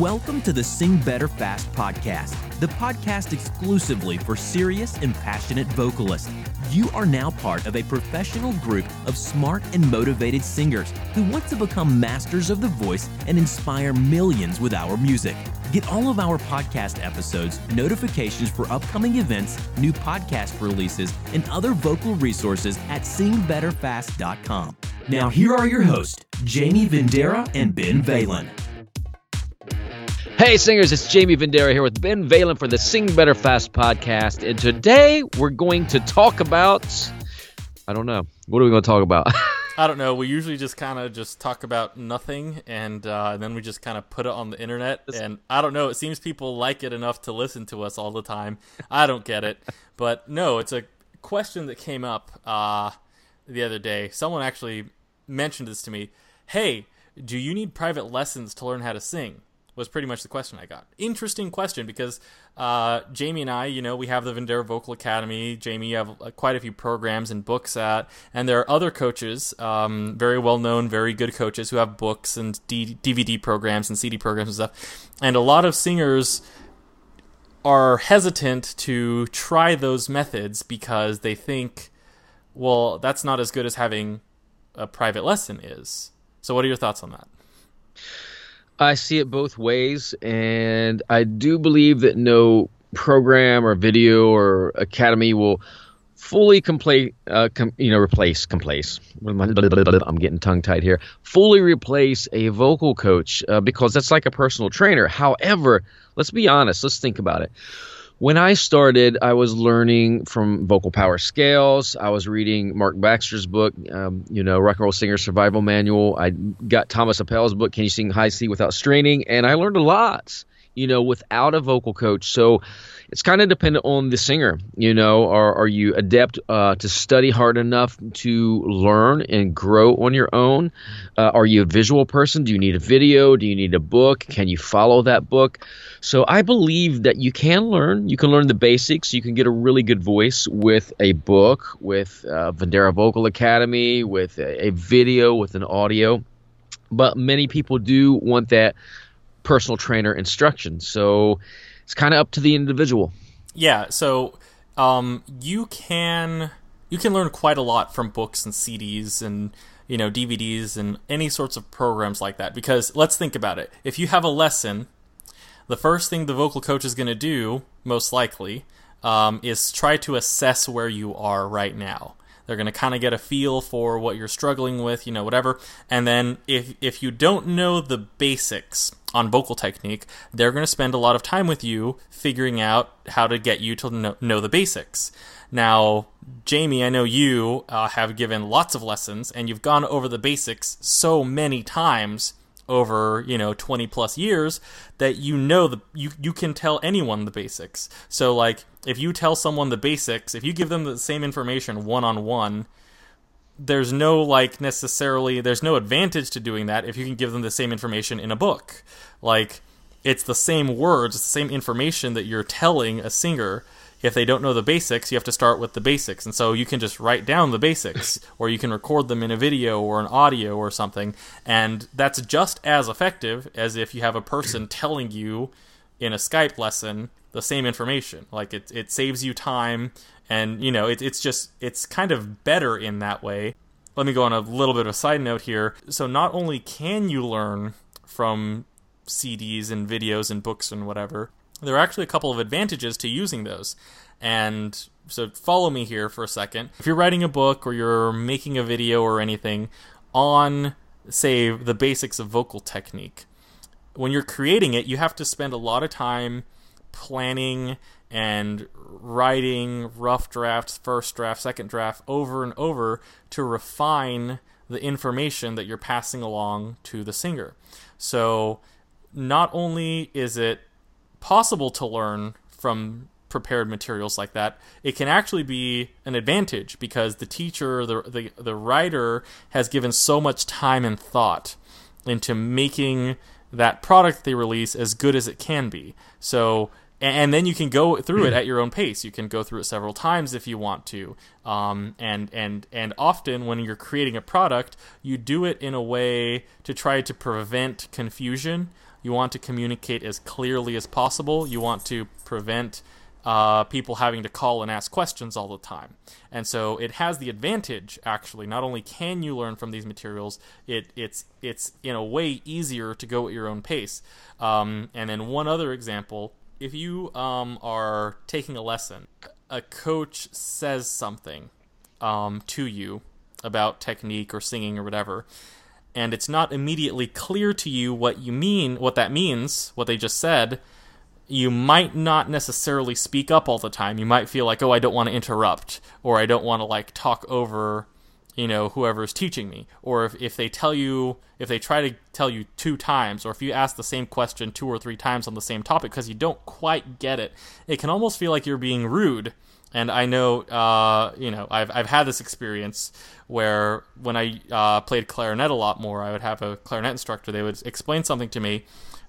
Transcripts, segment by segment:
Welcome to the Sing Better Fast podcast, the podcast exclusively for serious and passionate vocalists. You are now part of a professional group of smart and motivated singers who want to become masters of the voice and inspire millions with our music. Get all of our podcast episodes, notifications for upcoming events, new podcast releases, and other vocal resources at singbetterfast.com. Now, here are your hosts, Jamie Vendera and Ben Valen. Hey, singers, it's Jamie Vendera here with Ben Valen for the Sing Better Fast podcast. And today we're going to talk about. I don't know. What are we going to talk about? I don't know. We usually just kind of just talk about nothing, and, uh, and then we just kind of put it on the internet. And I don't know. It seems people like it enough to listen to us all the time. I don't get it, but no, it's a question that came up uh, the other day. Someone actually mentioned this to me. Hey, do you need private lessons to learn how to sing? Was pretty much the question I got. Interesting question because uh, Jamie and I, you know, we have the Vendera Vocal Academy. Jamie, you have uh, quite a few programs and books at, and there are other coaches, um, very well known, very good coaches who have books and D- DVD programs and CD programs and stuff. And a lot of singers are hesitant to try those methods because they think, well, that's not as good as having a private lesson is. So, what are your thoughts on that? I see it both ways, and I do believe that no program or video or academy will fully complete, uh, com, you know, replace, complace. I'm getting tongue tied here. Fully replace a vocal coach uh, because that's like a personal trainer. However, let's be honest. Let's think about it when I started, I was learning from vocal power scales. I was reading Mark Baxter's book, um, you know, Rock and Roll Singer Survival Manual. I got Thomas Appell's book, Can You Sing High C Without Straining? And I learned a lot, you know, without a vocal coach. So it's kind of dependent on the singer. You know, are are you adept uh, to study hard enough to learn and grow on your own? Uh, are you a visual person? Do you need a video? Do you need a book? Can you follow that book? So I believe that you can learn. You can learn the basics. You can get a really good voice with a book, with uh, Vendera Vocal Academy, with a, a video, with an audio. But many people do want that personal trainer instruction. So it's kind of up to the individual. Yeah, so um, you can you can learn quite a lot from books and CDs and you know DVDs and any sorts of programs like that. Because let's think about it: if you have a lesson, the first thing the vocal coach is going to do, most likely, um, is try to assess where you are right now. They're going to kind of get a feel for what you're struggling with, you know, whatever. And then if if you don't know the basics on vocal technique, they're going to spend a lot of time with you figuring out how to get you to know, know the basics. Now, Jamie, I know you uh, have given lots of lessons and you've gone over the basics so many times over you know 20 plus years that you know the you you can tell anyone the basics so like if you tell someone the basics if you give them the same information one on one there's no like necessarily there's no advantage to doing that if you can give them the same information in a book like it's the same words it's the same information that you're telling a singer if they don't know the basics, you have to start with the basics. And so you can just write down the basics, or you can record them in a video or an audio or something. And that's just as effective as if you have a person telling you in a Skype lesson the same information. Like it, it saves you time, and you know, it, it's just it's kind of better in that way. Let me go on a little bit of a side note here. So not only can you learn from CDs and videos and books and whatever, there are actually a couple of advantages to using those. And so follow me here for a second. If you're writing a book or you're making a video or anything on, say, the basics of vocal technique, when you're creating it, you have to spend a lot of time planning and writing rough drafts, first draft, second draft, over and over to refine the information that you're passing along to the singer. So not only is it possible to learn from prepared materials like that, it can actually be an advantage because the teacher, the, the, the writer, has given so much time and thought into making that product they release as good as it can be. So and then you can go through it at your own pace. You can go through it several times if you want to. Um, and and and often when you're creating a product, you do it in a way to try to prevent confusion. You want to communicate as clearly as possible. You want to prevent uh, people having to call and ask questions all the time. And so it has the advantage, actually. Not only can you learn from these materials, it, it's it's in a way easier to go at your own pace. Um, and then one other example: if you um, are taking a lesson, a coach says something um, to you about technique or singing or whatever. And it's not immediately clear to you what you mean, what that means, what they just said you might not necessarily speak up all the time. You might feel like, oh, I don't want to interrupt, or I don't want to like talk over, you know, whoever's teaching me. Or if, if they tell you, if they try to tell you two times, or if you ask the same question two or three times on the same topic because you don't quite get it, it can almost feel like you're being rude. And I know, uh, you know, I've I've had this experience where when I uh, played clarinet a lot more, I would have a clarinet instructor. They would explain something to me,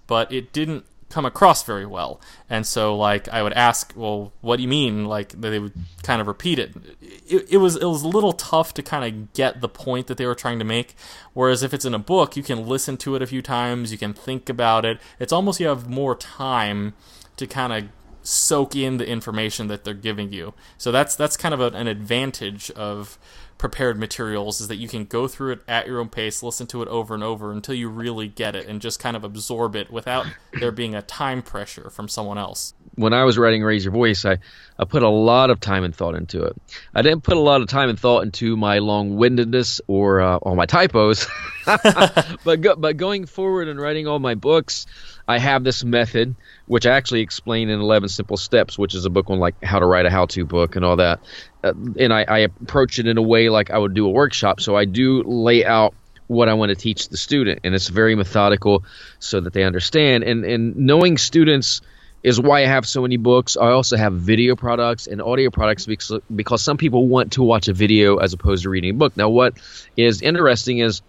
but it didn't come across very well. And so like I would ask, well, what do you mean? Like they would kind of repeat it. It, it was it was a little tough to kind of get the point that they were trying to make. Whereas if it's in a book, you can listen to it a few times, you can think about it. It's almost you have more time to kind of soak in the information that they're giving you. So that's that's kind of a, an advantage of prepared materials is that you can go through it at your own pace, listen to it over and over until you really get it and just kind of absorb it without there being a time pressure from someone else. When I was writing Raise Your Voice, I, I put a lot of time and thought into it. I didn't put a lot of time and thought into my long windedness or uh, all my typos. but, go, but going forward and writing all my books, I have this method, which I actually explain in 11 Simple Steps, which is a book on like how to write a how to book and all that. Uh, and I, I approach it in a way like I would do a workshop. So I do lay out what I want to teach the student, and it's very methodical so that they understand. And and knowing students is why I have so many books. I also have video products and audio products because, because some people want to watch a video as opposed to reading a book. Now, what is interesting is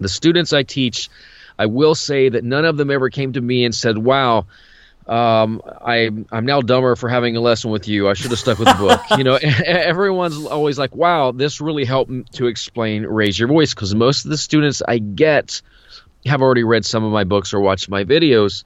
the students I teach. I will say that none of them ever came to me and said, "Wow." Um, I I'm now dumber for having a lesson with you. I should have stuck with the book. you know, everyone's always like, "Wow, this really helped to explain raise your voice." Because most of the students I get have already read some of my books or watched my videos,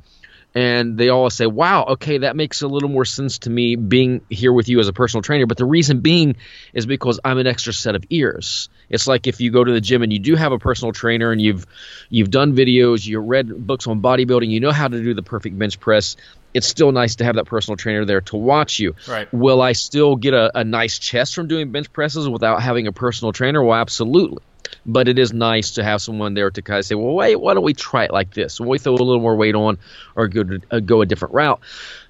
and they all say, "Wow, okay, that makes a little more sense to me being here with you as a personal trainer." But the reason being is because I'm an extra set of ears. It's like if you go to the gym and you do have a personal trainer and you've you've done videos, you read books on bodybuilding, you know how to do the perfect bench press. It's still nice to have that personal trainer there to watch you. Right. Will I still get a, a nice chest from doing bench presses without having a personal trainer? Well, absolutely but it is nice to have someone there to kind of say, well, wait, why don't we try it like this? Why we throw a little more weight on or go, to, uh, go a different route.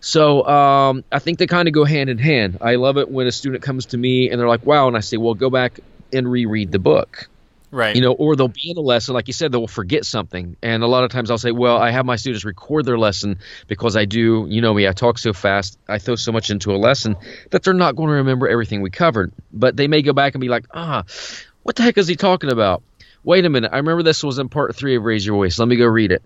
So um, I think they kind of go hand in hand. I love it when a student comes to me and they're like, wow, and I say, well, go back and reread the book. Right. You know, or they'll be in a lesson, like you said, they'll forget something. And a lot of times I'll say, well, I have my students record their lesson because I do, you know me, I talk so fast, I throw so much into a lesson that they're not going to remember everything we covered. But they may go back and be like, ah, what the heck is he talking about? Wait a minute. I remember this was in part three of Raise Your Voice. Let me go read it.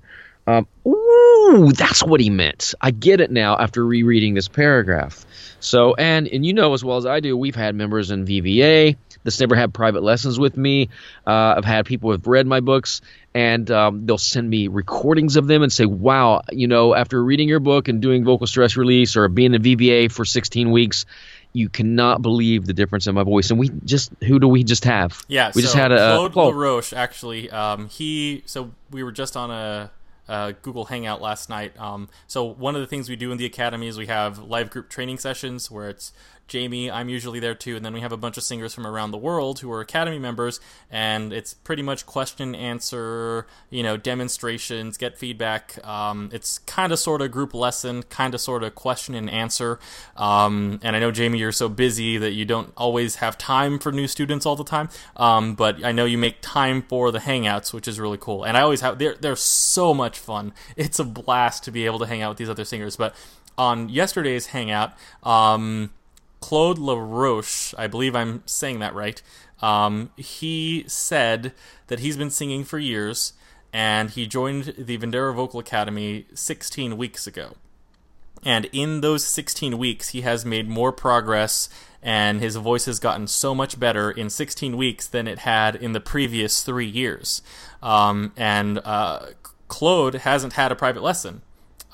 Um, ooh, that's what he meant. I get it now after rereading this paragraph. So, and and you know as well as I do, we've had members in VVA that's never had private lessons with me. Uh, I've had people who've read my books and um, they'll send me recordings of them and say, "Wow, you know, after reading your book and doing vocal stress release or being in VVA for 16 weeks." You cannot believe the difference in my voice. And we just who do we just have? Yeah, we so just had a Claude LaRoche. Actually, um, he so we were just on a, a Google Hangout last night. Um, so one of the things we do in the academy is we have live group training sessions where it's Jamie, I'm usually there too, and then we have a bunch of singers from around the world who are Academy members, and it's pretty much question answer, you know, demonstrations, get feedback. Um, it's kind of sort of group lesson, kind of sort of question and answer. Um, and I know Jamie, you're so busy that you don't always have time for new students all the time, um, but I know you make time for the hangouts, which is really cool. And I always have they're they're so much fun. It's a blast to be able to hang out with these other singers, but on yesterday's hangout, um, Claude LaRoche, I believe I'm saying that right. Um, he said that he's been singing for years, and he joined the Vendera Vocal Academy 16 weeks ago. And in those 16 weeks, he has made more progress and his voice has gotten so much better in 16 weeks than it had in the previous three years. Um, and uh, Claude hasn't had a private lesson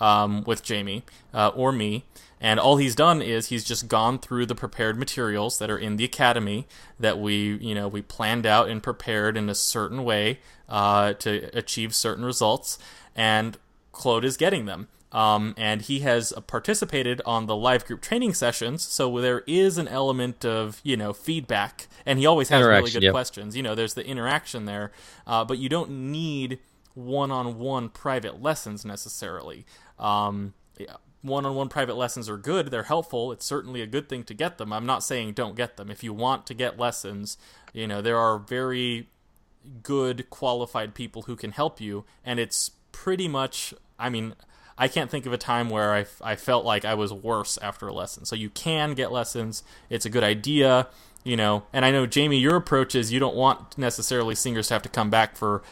um, with Jamie uh, or me. And all he's done is he's just gone through the prepared materials that are in the academy that we, you know, we planned out and prepared in a certain way uh, to achieve certain results. And Claude is getting them. Um, and he has participated on the live group training sessions, so there is an element of you know feedback, and he always has really good yep. questions. You know, there's the interaction there, uh, but you don't need one-on-one private lessons necessarily. Um, one-on-one private lessons are good; they're helpful. It's certainly a good thing to get them. I'm not saying don't get them. If you want to get lessons, you know there are very good qualified people who can help you, and it's pretty much. I mean I can't think of a time where I, I felt like I was worse after a lesson. So you can get lessons. It's a good idea, you know. And I know Jamie, your approach is you don't want necessarily singers to have to come back for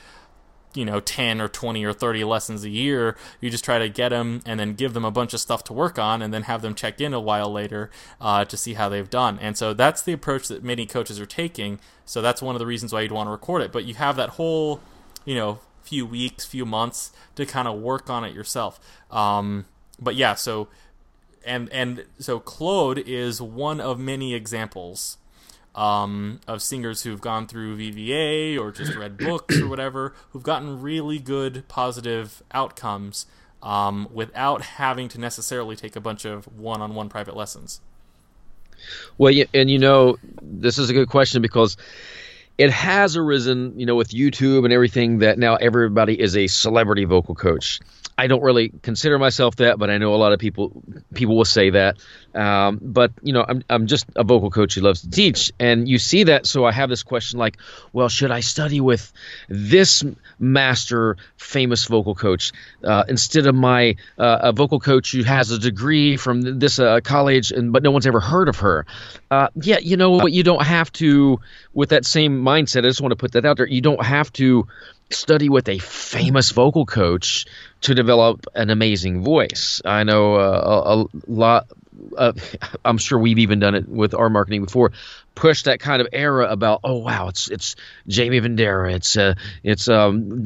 you know 10 or 20 or 30 lessons a year. You just try to get them and then give them a bunch of stuff to work on and then have them check in a while later uh, to see how they've done. And so that's the approach that many coaches are taking. So that's one of the reasons why you'd want to record it. But you have that whole you know few weeks, few months to kind of work on it yourself. Um, but yeah, so and and so Claude is one of many examples um, of singers who've gone through VVA or just read books or whatever, who've gotten really good positive outcomes um, without having to necessarily take a bunch of one-on-one private lessons. Well, and you know, this is a good question because it has arisen, you know, with YouTube and everything that now everybody is a celebrity vocal coach. I don't really consider myself that, but I know a lot of people people will say that. Um, but you know, I'm I'm just a vocal coach who loves to teach, and you see that. So I have this question like, well, should I study with this master, famous vocal coach uh, instead of my uh, a vocal coach who has a degree from this uh, college, and but no one's ever heard of her? Uh, yeah, you know what? You don't have to with that same mindset. I just want to put that out there. You don't have to study with a famous vocal coach to develop an amazing voice. I know uh, a, a, lot. Uh, I'm sure we've even done it with our marketing before. Push that kind of era about oh wow it's it's Jamie Vendera it's uh, it's um,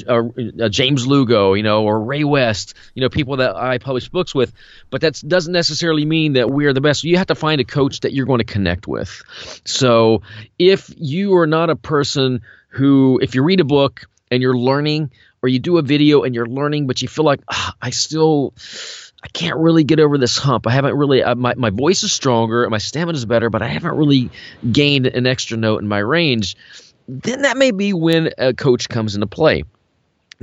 James Lugo you know or Ray West you know people that I publish books with but that doesn't necessarily mean that we're the best you have to find a coach that you're going to connect with so if you are not a person who if you read a book and you're learning or you do a video and you're learning but you feel like ah, i still i can't really get over this hump. I haven't really uh, my, my voice is stronger my stamina is better but i haven't really gained an extra note in my range. Then that may be when a coach comes into play.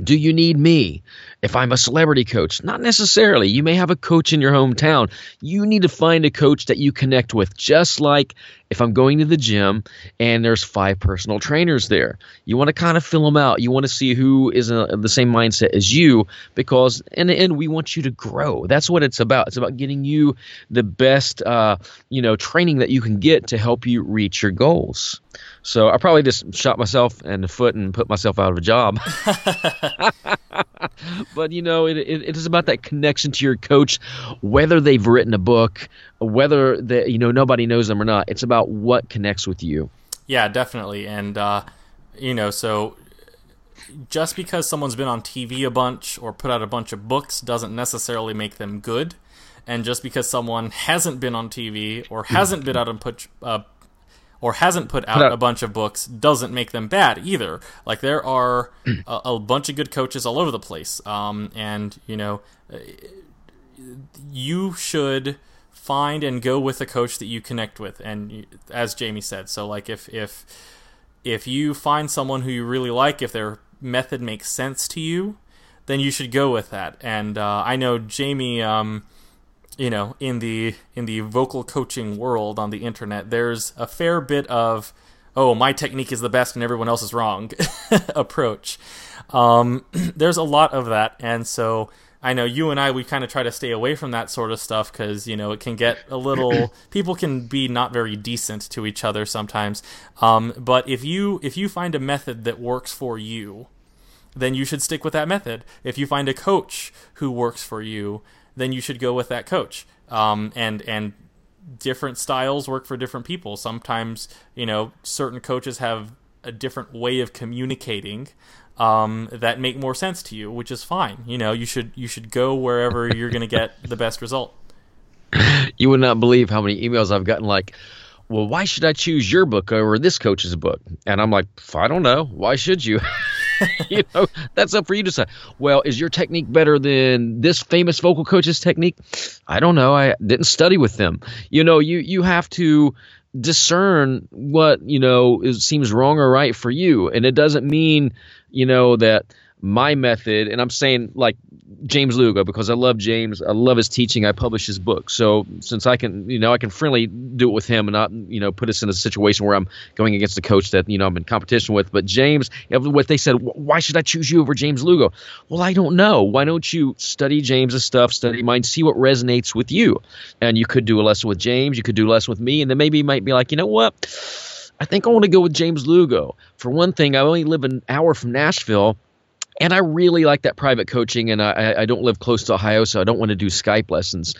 Do you need me if I'm a celebrity coach? Not necessarily. You may have a coach in your hometown. You need to find a coach that you connect with, just like if I'm going to the gym and there's five personal trainers there. You want to kind of fill them out. You want to see who is in the same mindset as you because in the end, we want you to grow. That's what it's about. It's about getting you the best, uh, you know, training that you can get to help you reach your goals. So I probably just shot myself in the foot and put myself out of a job. but you know, it, it, it is about that connection to your coach, whether they've written a book, whether that you know nobody knows them or not. It's about what connects with you. Yeah, definitely, and uh, you know, so just because someone's been on TV a bunch or put out a bunch of books doesn't necessarily make them good. And just because someone hasn't been on TV or hasn't been out and put uh, or hasn't put out a bunch of books doesn't make them bad either. Like there are a, a bunch of good coaches all over the place, um, and you know, you should find and go with a coach that you connect with. And as Jamie said, so like if if if you find someone who you really like, if their method makes sense to you, then you should go with that. And uh, I know Jamie. Um, you know in the in the vocal coaching world on the internet there's a fair bit of oh my technique is the best and everyone else is wrong approach. Um, there's a lot of that. And so i know you and i we kind of try to stay away from that sort of stuff because you know it can get a little people can be not very decent to each other sometimes. Um, but if you if you find a method that works for you then you should stick with that method. If you find a coach who works for you then you should go with that coach. Um, and and different styles work for different people. Sometimes you know certain coaches have a different way of communicating um, that make more sense to you, which is fine. You know, you should you should go wherever you're going to get the best result. You would not believe how many emails I've gotten like, "Well, why should I choose your book over this coach's book?" And I'm like, "I don't know. Why should you?" you know, that's up for you to say. Well, is your technique better than this famous vocal coach's technique? I don't know. I didn't study with them. You know, you you have to discern what you know is, seems wrong or right for you, and it doesn't mean you know that my method, and I'm saying like James Lugo because I love James. I love his teaching. I publish his book. So since I can, you know, I can friendly do it with him and not, you know, put us in a situation where I'm going against a coach that, you know, I'm in competition with. But James, what they said, why should I choose you over James Lugo? Well, I don't know. Why don't you study James's stuff, study mine, see what resonates with you? And you could do a lesson with James. You could do a lesson with me. And then maybe you might be like, you know what? I think I want to go with James Lugo. For one thing, I only live an hour from Nashville and I really like that private coaching, and I, I don't live close to Ohio, so I don't want to do Skype lessons.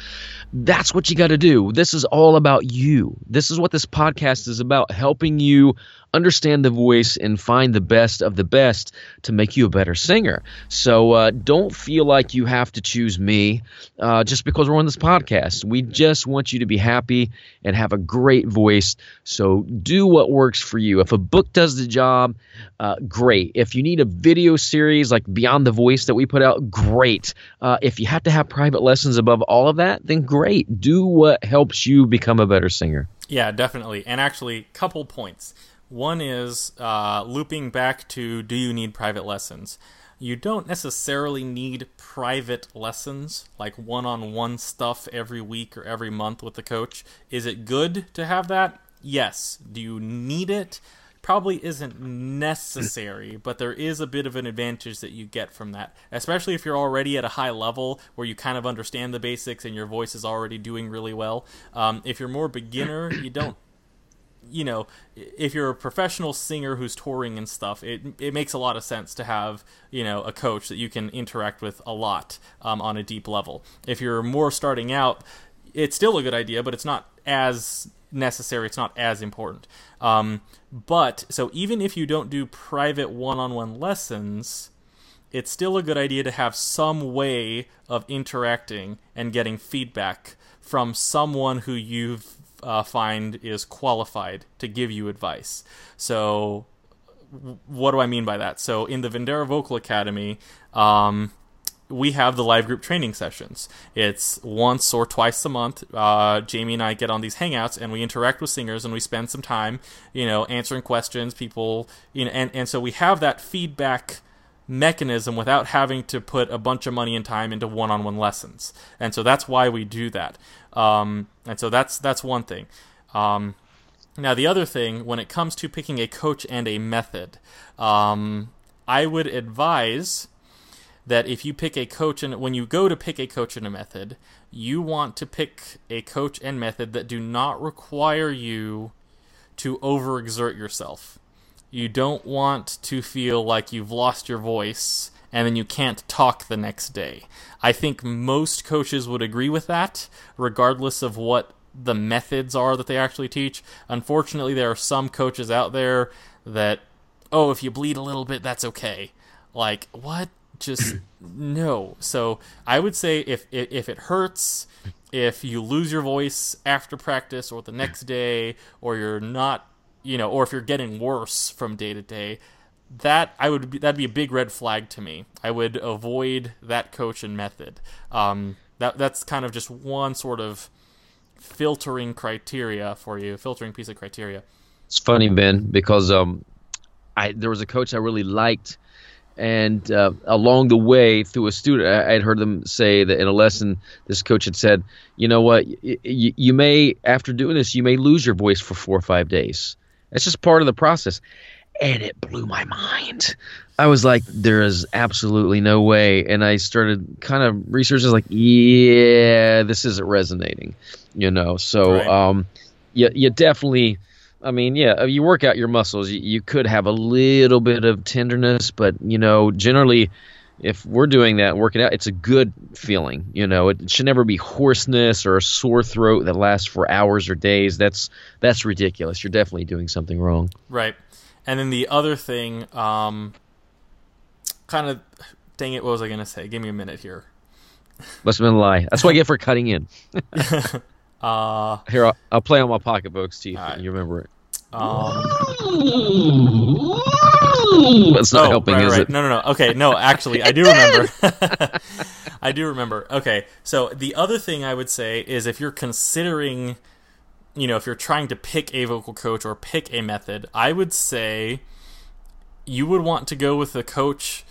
That's what you got to do. This is all about you. This is what this podcast is about helping you understand the voice and find the best of the best to make you a better singer. So uh, don't feel like you have to choose me uh, just because we're on this podcast. We just want you to be happy and have a great voice. So do what works for you. If a book does the job, uh, great. If you need a video series like Beyond the Voice that we put out, great. Uh, if you have to have private lessons above all of that, then great. Do what helps you become a better singer. Yeah, definitely. And actually, a couple points. One is uh, looping back to do you need private lessons? You don't necessarily need private lessons, like one on one stuff every week or every month with the coach. Is it good to have that? Yes. Do you need it? Probably isn't necessary, but there is a bit of an advantage that you get from that, especially if you're already at a high level where you kind of understand the basics and your voice is already doing really well. Um, if you're more beginner, you don't you know, if you're a professional singer who's touring and stuff, it it makes a lot of sense to have you know a coach that you can interact with a lot um, on a deep level. If you're more starting out, it's still a good idea, but it's not as necessary. It's not as important. Um, but so even if you don't do private one-on-one lessons, it's still a good idea to have some way of interacting and getting feedback from someone who you've uh, find is qualified to give you advice. So, what do I mean by that? So, in the Vendera Vocal Academy, um, we have the live group training sessions. It's once or twice a month. Uh, Jamie and I get on these hangouts and we interact with singers and we spend some time, you know, answering questions. People, you know, and and so we have that feedback mechanism without having to put a bunch of money and time into one-on-one lessons. And so that's why we do that. Um, and so that's that's one thing. Um, now the other thing, when it comes to picking a coach and a method, um, I would advise that if you pick a coach and when you go to pick a coach and a method, you want to pick a coach and method that do not require you to overexert yourself. You don't want to feel like you've lost your voice and then you can't talk the next day. I think most coaches would agree with that, regardless of what the methods are that they actually teach. Unfortunately, there are some coaches out there that, oh, if you bleed a little bit, that's okay. Like, what? Just no. So I would say if, if if it hurts, if you lose your voice after practice or the next day, or you're not, you know, or if you're getting worse from day to day, that I would be, that'd be a big red flag to me. I would avoid that coach and method. Um, that that's kind of just one sort of filtering criteria for you, filtering piece of criteria. It's funny, Ben, because um, I there was a coach I really liked, and uh, along the way through a student, I had heard them say that in a lesson, this coach had said, "You know what? Y- y- you may after doing this, you may lose your voice for four or five days. It's just part of the process." And it blew my mind. I was like, there is absolutely no way. And I started kind of researching, like, yeah, this isn't resonating, you know. So, right. um, you, you definitely, I mean, yeah, you work out your muscles. You, you could have a little bit of tenderness, but, you know, generally, if we're doing that working out, it's a good feeling. You know, it should never be hoarseness or a sore throat that lasts for hours or days. That's that's ridiculous. You're definitely doing something wrong. Right. And then the other thing, um, kind of, dang it, what was I going to say? Give me a minute here. Must have been a lie. That's what I get for cutting in. Uh, Here, I'll, I'll play on my you. All right. You remember it. um, That's not oh, helping, right, is right. it? No, no, no. Okay, no, actually, I do remember. I do remember. Okay, so the other thing I would say is if you're considering, you know, if you're trying to pick a vocal coach or pick a method, I would say you would want to go with a coach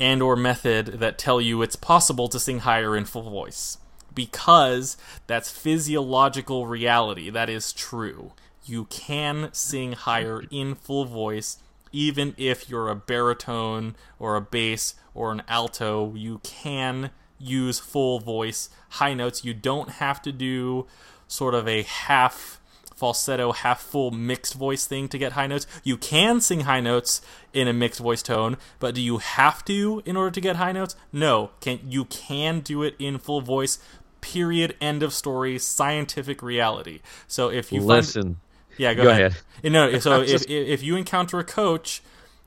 and or method that tell you it's possible to sing higher in full voice because that's physiological reality. That is true. You can sing higher in full voice even if you're a baritone or a bass or an alto. You can use full voice high notes. You don't have to do sort of a half falsetto, half full mixed voice thing to get high notes. You can sing high notes in a mixed voice tone, but do you have to in order to get high notes? No. Can you can do it in full voice. Period. End of story. Scientific reality. So if you find, Listen, yeah, go, go ahead. ahead. No, so if just- if you encounter a coach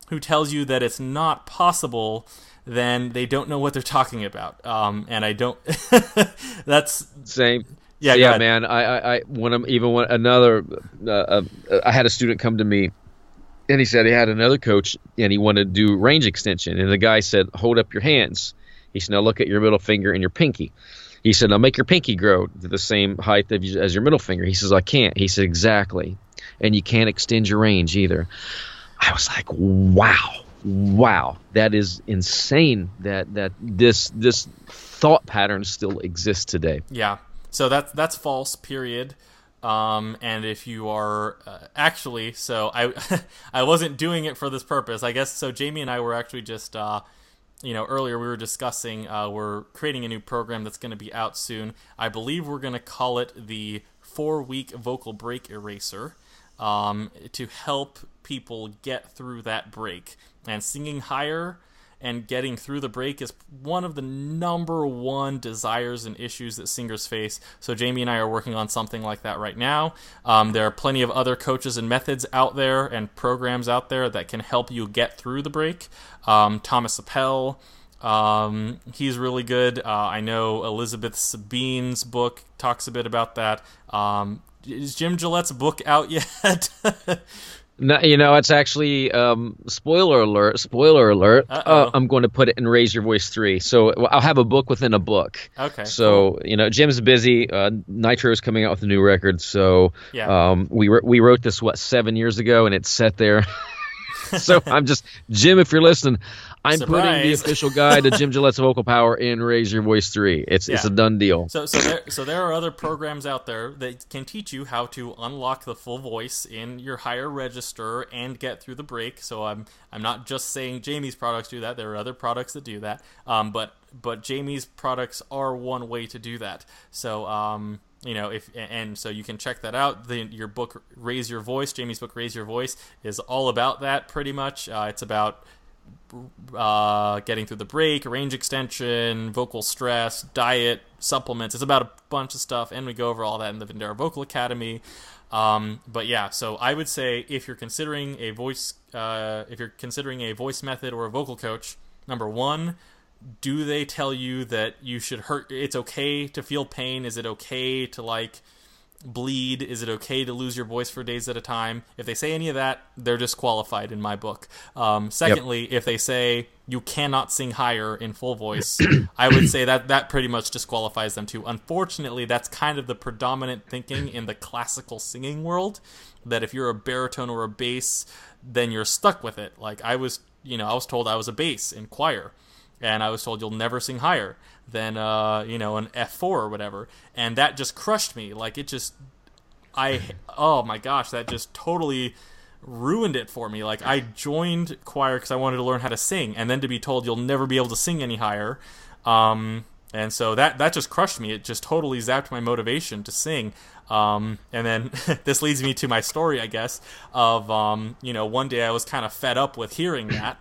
who tells you that it's not possible, then they don't know what they're talking about. Um, and I don't. that's same. Yeah, yeah, man. I, I, I when I'm even when another, uh, uh, I had a student come to me, and he said he had another coach, and he wanted to do range extension, and the guy said, "Hold up your hands." He said, "Now look at your middle finger and your pinky." He said, "Now make your pinky grow to the same height as your middle finger." He says, "I can't." He said, "Exactly, and you can't extend your range either." I was like, "Wow, wow, that is insane that that this this thought pattern still exists today." Yeah. So that's that's false. Period. Um, and if you are uh, actually, so I I wasn't doing it for this purpose. I guess so. Jamie and I were actually just. Uh, you know, earlier we were discussing uh, we're creating a new program that's going to be out soon. I believe we're going to call it the four week vocal break eraser um, to help people get through that break. And singing higher and getting through the break is one of the number one desires and issues that singers face. So Jamie and I are working on something like that right now. Um, there are plenty of other coaches and methods out there and programs out there that can help you get through the break. Um, Thomas Appell. Um, he's really good. Uh, I know Elizabeth Sabine's book talks a bit about that. Um, is Jim Gillette's book out yet? No, you know, it's actually um, spoiler alert. Spoiler alert. Uh, I'm going to put it in Raise Your Voice three. So I'll have a book within a book. Okay, So you know, Jim's busy. Uh, Nitro is coming out with a new record. So Yeah. um, we wr- we wrote this what seven years ago, and it's set there. so I'm just Jim. If you're listening, I'm putting the official guide to Jim Gillette's vocal power in Raise Your Voice three. It's it's a done deal. So, so there, so there are other programs out there that can teach you how to unlock the full voice in your higher register and get through the break. So I'm, I'm not just saying Jamie's products do that. There are other products that do that. Um, but, but Jamie's products are one way to do that. So, um, you know, if and so you can check that out. The your book, Raise Your Voice, Jamie's book, Raise Your Voice, is all about that. Pretty much, uh, it's about uh, getting through the break, range extension, vocal stress, diet, supplements. It's about a bunch of stuff, and we go over all that in the Vendera Vocal Academy. Um, but yeah, so I would say if you're considering a voice, uh, if you're considering a voice method or a vocal coach, number one, do they tell you that you should hurt? It's okay to feel pain. Is it okay to like? Bleed? Is it okay to lose your voice for days at a time? If they say any of that, they're disqualified in my book. Um, secondly, if they say you cannot sing higher in full voice, I would say that that pretty much disqualifies them too. Unfortunately, that's kind of the predominant thinking in the classical singing world. That if you're a baritone or a bass, then you're stuck with it. Like I was, you know, I was told I was a bass in choir and I was told you'll never sing higher than uh, you know an F four or whatever, and that just crushed me. Like it just, I oh my gosh, that just totally ruined it for me. Like I joined choir because I wanted to learn how to sing, and then to be told you'll never be able to sing any higher, um, and so that that just crushed me. It just totally zapped my motivation to sing. Um, and then this leads me to my story, I guess, of um, you know one day I was kind of fed up with hearing that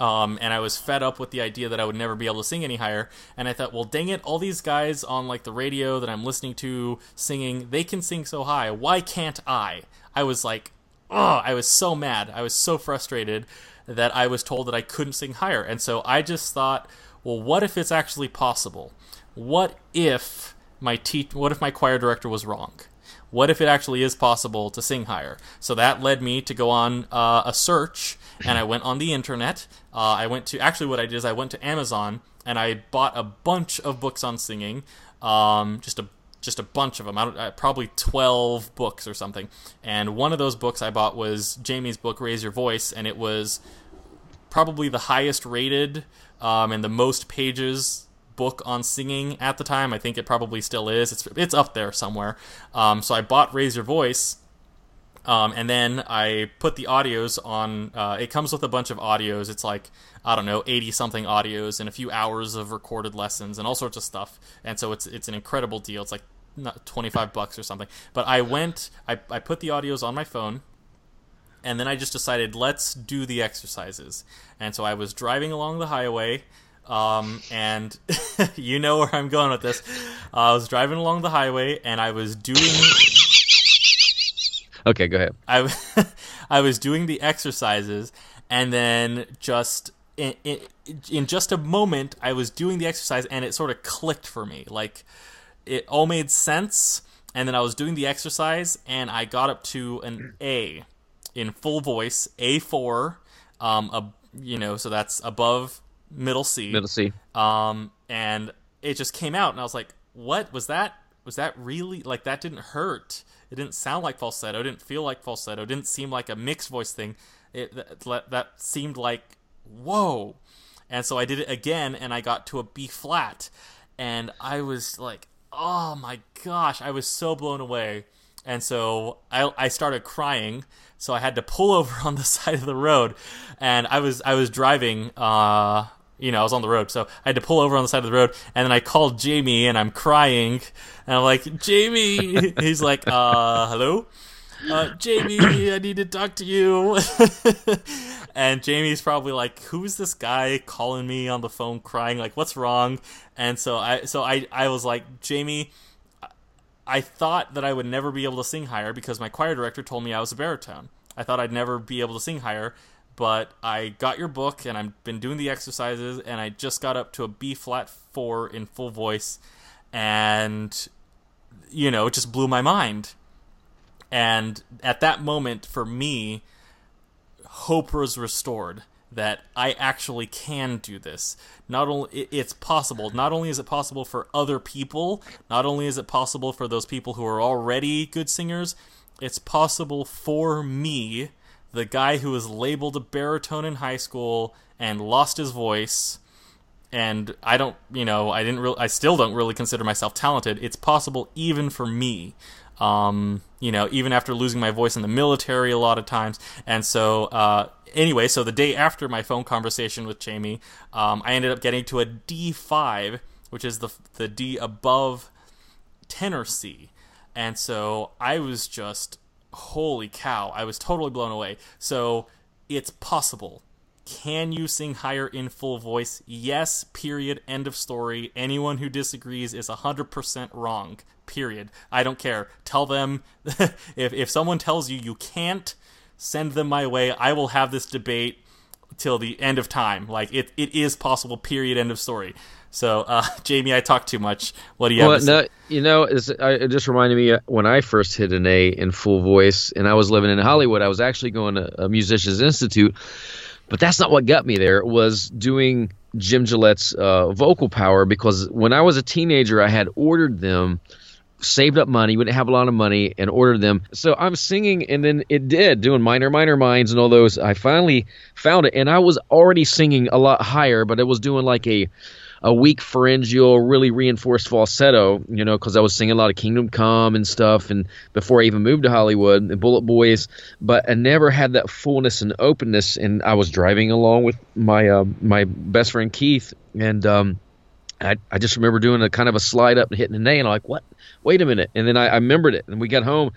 Um, and I was fed up with the idea that I would never be able to sing any higher. And I thought, well, dang it, all these guys on like the radio that I'm listening to singing, they can sing so high. Why can't I? I was like, oh, I was so mad. I was so frustrated that I was told that I couldn't sing higher. And so I just thought, well, what if it's actually possible? What if my te- what if my choir director was wrong? What if it actually is possible to sing higher? So that led me to go on uh, a search, and I went on the internet. Uh, I went to actually what I did is I went to Amazon and I bought a bunch of books on singing, um, just a just a bunch of them. I uh, probably twelve books or something. And one of those books I bought was Jamie's book "Raise Your Voice," and it was probably the highest rated um, and the most pages book on singing at the time. I think it probably still is. It's it's up there somewhere. Um, so I bought Raise Your Voice. Um, and then I put the audios on. Uh, it comes with a bunch of audios. It's like I don't know, eighty something audios and a few hours of recorded lessons and all sorts of stuff. And so it's it's an incredible deal. It's like twenty five bucks or something. But I went, I I put the audios on my phone, and then I just decided let's do the exercises. And so I was driving along the highway um, and you know where I'm going with this. Uh, I was driving along the highway and I was doing. Okay, go ahead. I, I was doing the exercises, and then just in, in, in just a moment, I was doing the exercise, and it sort of clicked for me. Like it all made sense, and then I was doing the exercise, and I got up to an A in full voice, A4. Um, a, you know, so that's above middle C. Middle C. Um, and it just came out, and I was like, "What was that? Was that really like that? Didn't hurt. It didn't sound like falsetto. It didn't feel like falsetto. It didn't seem like a mixed voice thing. It that, that seemed like whoa." And so I did it again, and I got to a B flat, and I was like, "Oh my gosh!" I was so blown away. And so I, I started crying, so I had to pull over on the side of the road, and I was I was driving uh, you know, I was on the road, so I had to pull over on the side of the road, and then I called Jamie, and I'm crying, and I'm like, Jamie, he's like, uh, hello, uh, Jamie, I need to talk to you, and Jamie's probably like, who's this guy calling me on the phone, crying, like, what's wrong? And so I, so I, I was like, Jamie. I thought that I would never be able to sing higher because my choir director told me I was a baritone. I thought I'd never be able to sing higher, but I got your book and I've been doing the exercises and I just got up to a B flat 4 in full voice and you know, it just blew my mind. And at that moment for me hope was restored that I actually can do this. Not only it's possible, not only is it possible for other people, not only is it possible for those people who are already good singers, it's possible for me the guy who was labeled a baritone in high school and lost his voice and I don't, you know, I didn't really, I still don't really consider myself talented. It's possible even for me, um, you know, even after losing my voice in the military a lot of times. And so, uh, anyway, so the day after my phone conversation with Jamie, um, I ended up getting to a D5, which is the the D above tenor C, and so I was just holy cow, I was totally blown away. So it's possible. Can you sing higher in full voice? Yes, period, end of story. Anyone who disagrees is 100% wrong, period. I don't care. Tell them, if, if someone tells you you can't, send them my way. I will have this debate till the end of time. Like, it, it is possible, period, end of story. So, uh, Jamie, I talk too much. What do you well, have no, You know, it just reminded me uh, when I first hit an A in full voice, and I was living in Hollywood. I was actually going to a Musicians Institute, but that's not what got me there. It was doing Jim Gillette's uh, vocal power because when I was a teenager, I had ordered them saved up money, we didn't have a lot of money, and ordered them. So I'm singing, and then it did, doing minor, minor minds and all those. I finally found it, and I was already singing a lot higher, but it was doing like a a weak pharyngeal, really reinforced falsetto, you know, because I was singing a lot of Kingdom Come and stuff, and before I even moved to Hollywood and Bullet Boys, but I never had that fullness and openness. And I was driving along with my uh, my best friend Keith, and um, I, I just remember doing a kind of a slide up and hitting an A, and I'm like, what? Wait a minute! And then I, I remembered it, and we got home.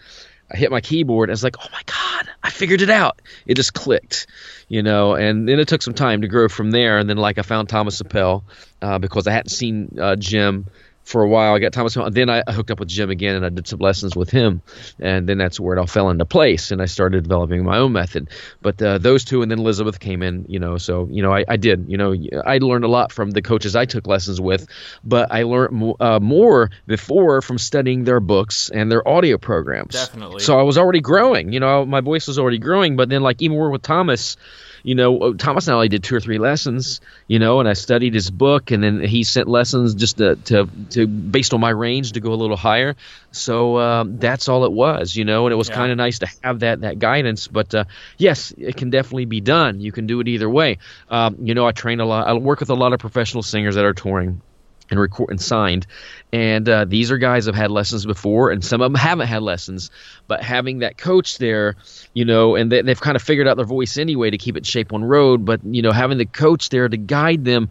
I hit my keyboard. I was like, "Oh my god, I figured it out. It just clicked, you know. And then it took some time to grow from there. And then like I found Thomas Appell uh, because I hadn't seen uh, Jim for a while. I got Thomas. Then I hooked up with Jim again, and I did some lessons with him, and then that's where it all fell into place, and I started developing my own method. But uh, those two, and then Elizabeth came in. You know, so you know, I, I, did. You know, I learned a lot from the coaches I took lessons with, but I learned uh, more before from studying their books and their audio programs. Definitely. So I was already growing. You know, my voice was already growing, but then like even more with Thomas you know, uh, Thomas and I did two or three lessons, you know, and I studied his book, and then he sent lessons just to, to, to based on my range to go a little higher. So um, that's all it was, you know, and it was yeah. kind of nice to have that that guidance. But uh, yes, it can definitely be done. You can do it either way. Um, you know, I train a lot. I work with a lot of professional singers that are touring and record and signed. And uh, these are guys have had lessons before, and some of them haven't had lessons. But having that coach there, you know, and they, they've kind of figured out their voice anyway to keep it shape on road. But you know, having the coach there to guide them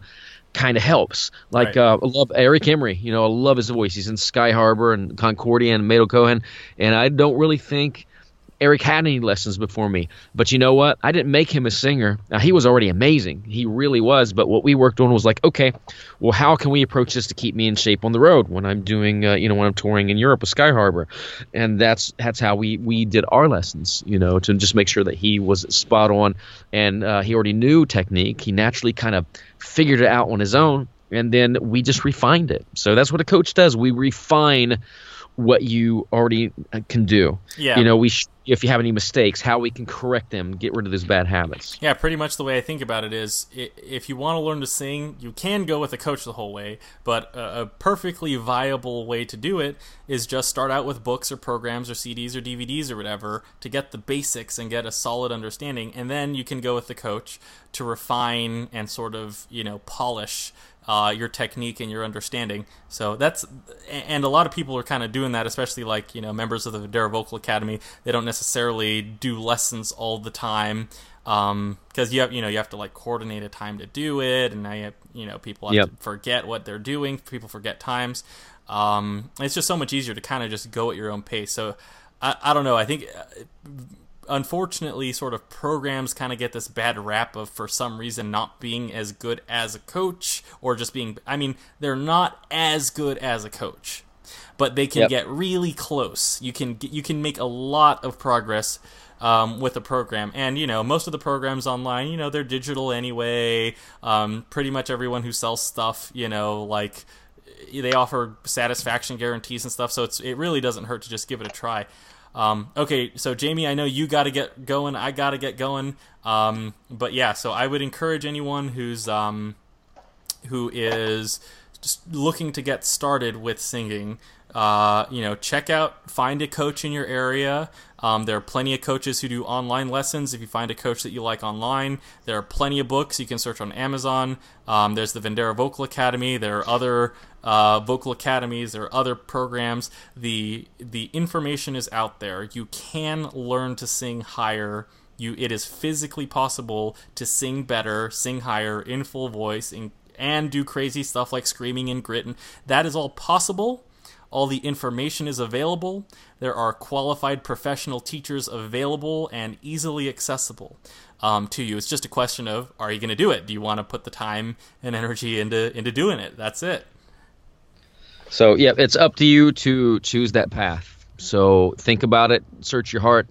kind of helps. Like right. uh, I love Eric Emery. You know, I love his voice. He's in Sky Harbor and Concordia and Mato Cohen. and I don't really think Eric had any lessons before me. But you know what? I didn't make him a singer. Now, he was already amazing. He really was. But what we worked on was like, okay, well, how can we approach this to keep me in shape on the road when I'm doing, uh, you know, when I'm touring in Europe with Sky Harbor? And that's that's how we we did our lessons, you know, to just make sure that he was spot on and uh, he already knew technique. He naturally kind of figured it out on his own, and then we just refined it. So that's what a coach does. We refine what you already uh, can do. Yeah. You know, we sh- if you have any mistakes, how we can correct them, get rid of those bad habits. Yeah, pretty much the way I think about it is if you want to learn to sing, you can go with a coach the whole way, but a perfectly viable way to do it is just start out with books or programs or CDs or DVDs or whatever to get the basics and get a solid understanding, and then you can go with the coach to refine and sort of, you know, polish uh, your technique and your understanding. So that's and a lot of people are kind of doing that, especially like you know members of the Vendera Vocal Academy. They don't necessarily do lessons all the time because um, you have you know you have to like coordinate a time to do it, and now you have, you know people have yep. to forget what they're doing. People forget times. Um, it's just so much easier to kind of just go at your own pace. So I, I don't know. I think uh, unfortunately, sort of programs kind of get this bad rap of for some reason not being as good as a coach or just being. I mean, they're not as good as a coach, but they can yep. get really close. You can you can make a lot of progress. Um, with a program. And, you know, most of the programs online, you know, they're digital anyway. Um, pretty much everyone who sells stuff, you know, like they offer satisfaction guarantees and stuff. So it's, it really doesn't hurt to just give it a try. Um, okay, so Jaime, I know you got to get going. I got to get going. Um, but yeah, so I would encourage anyone who's um, who is just looking to get started with singing. Uh, you know, check out, find a coach in your area. Um, there are plenty of coaches who do online lessons. If you find a coach that you like online, there are plenty of books you can search on Amazon. Um, there's the Vendera Vocal Academy. There are other uh, vocal academies. There are other programs. the The information is out there. You can learn to sing higher. You, it is physically possible to sing better, sing higher in full voice, in, and do crazy stuff like screaming and grit. And that is all possible all the information is available. There are qualified professional teachers available and easily accessible um, to you. It's just a question of are you going to do it? Do you want to put the time and energy into into doing it? That's it. So yeah, it's up to you to choose that path. So think about it, search your heart,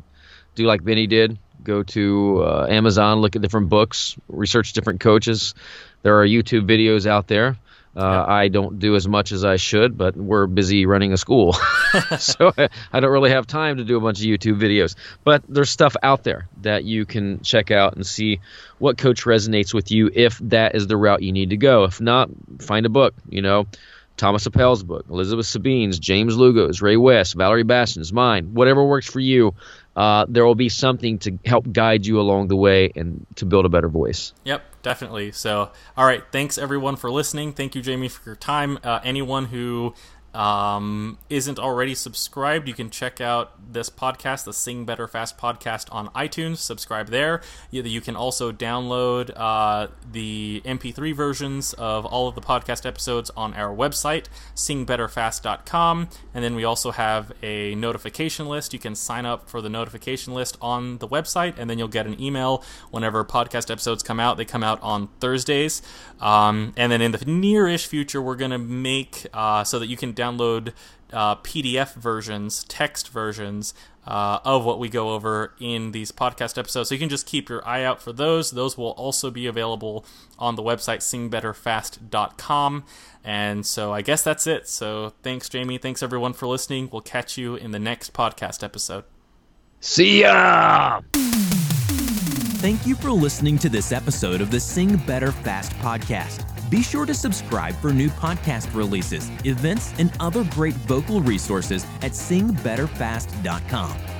do like Benny did. Go to uh, Amazon, look at different books, research different coaches. There are YouTube videos out there. Uh, I don't do as much as I should, but we're busy running a school, so I, I, don't really have time to do a bunch of YouTube videos. But there's stuff out there that you can check out and see what coach resonates with you if that is the route you need to go. If not, find a book. You know, Thomas Appell's book, Elizabeth Sabine's, James Lugo's, Ray West, Valerie Bastion's, mine, whatever works for you. Uh, there will be something to help guide you along the way and to build a better voice. Yep definitely. So, all right, thanks everyone for listening. Thank you, Jaime, for your time. Uh, anyone who um, isn't already subscribed, you can check out this podcast, the Sing Better Fast podcast, on iTunes. Subscribe there. You, can also download uh, the MP3 versions of all of the podcast episodes on our website, singbetterfast.com. And then we also have a notification list. You can sign up for the notification list on the website, and then you'll get an email whenever podcast episodes come out. They come out on Thursdays. Um, and then in the near-ish future, we're going to make uh, so that you can download uh, PDF versions, text versions uh, of what we go over in these podcast episodes. So you can just keep your eye out for those. Those will also be available on the website singbetterfast.com. And so I guess that's it. So thanks, Jaime. Thanks, everyone, for listening. We'll catch you in the next podcast episode. See ya! Thank you for listening to this episode of the Sing Better Fast podcast. Be sure to subscribe for new podcast releases, events, and other great vocal resources at singbetterfast.com.